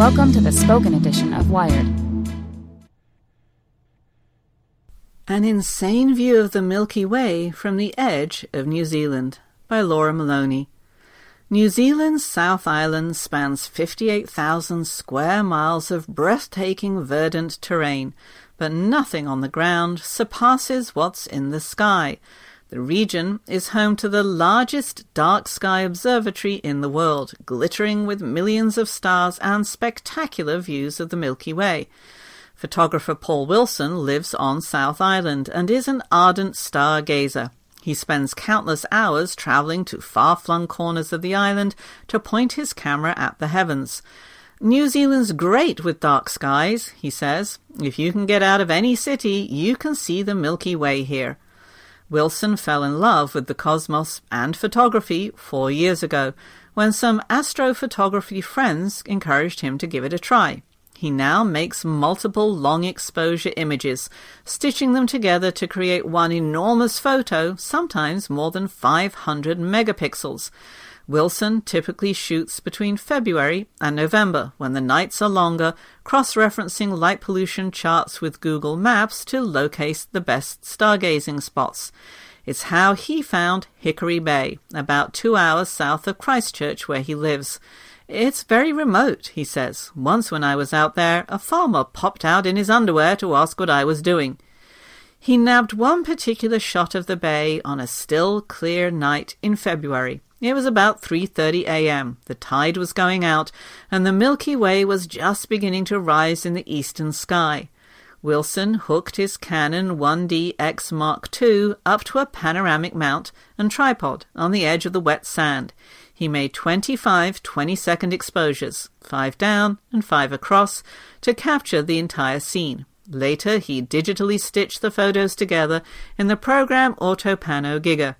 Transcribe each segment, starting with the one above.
Welcome to the spoken edition of Wired. An Insane View of the Milky Way from the Edge of New Zealand by Laura Mallonee. New Zealand's South Island spans 58,000 square miles of breathtaking verdant terrain, but nothing on the ground surpasses what's in the sky. The region is home to the largest dark sky observatory in the world, glittering with millions of stars and spectacular views of the Milky Way. Photographer Paul Wilson lives on South Island and is an ardent stargazer. He spends countless hours traveling to far flung corners of the island to point his camera at the heavens. New Zealand's great with dark skies, he says. If you can get out of any city, you can see the Milky Way here. Wilson fell in love with the cosmos and photography four years ago when some astrophotography friends encouraged him to give it a try. He now makes multiple long exposure images, stitching them together to create one enormous photo, sometimes more than 500 megapixels. Wilson typically shoots between February and November when the nights are longer, cross referencing light pollution charts with Google Maps to locate the best stargazing spots. It's how he found Hickory Bay, about two hours south of Christchurch, where he lives. It's very remote, he says. Once when I was out there, a farmer popped out in his underwear to ask what I was doing. He nabbed one particular shot of the bay on a still, clear night in February. It was about 3:30 a.m. The tide was going out, and the Milky Way was just beginning to rise in the eastern sky. Wilson hooked his Canon 1D X Mark II up to a panoramic mount and tripod on the edge of the wet sand. He made 25 20 second exposures, five down and five across, to capture the entire scene. Later, he digitally stitched the photos together in the program Autopano Giga.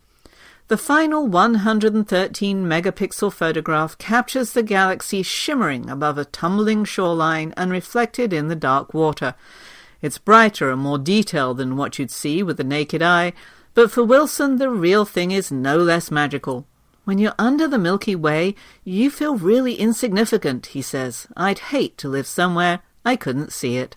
The final 113 megapixel photograph captures the galaxy shimmering above a tumbling shoreline and reflected in the dark water. It's brighter and more detailed than what you'd see with the naked eye, but for Wilson, the real thing is no less magical. When you're under the Milky Way, you feel really insignificant, he says. I'd hate to live somewhere I couldn't see it.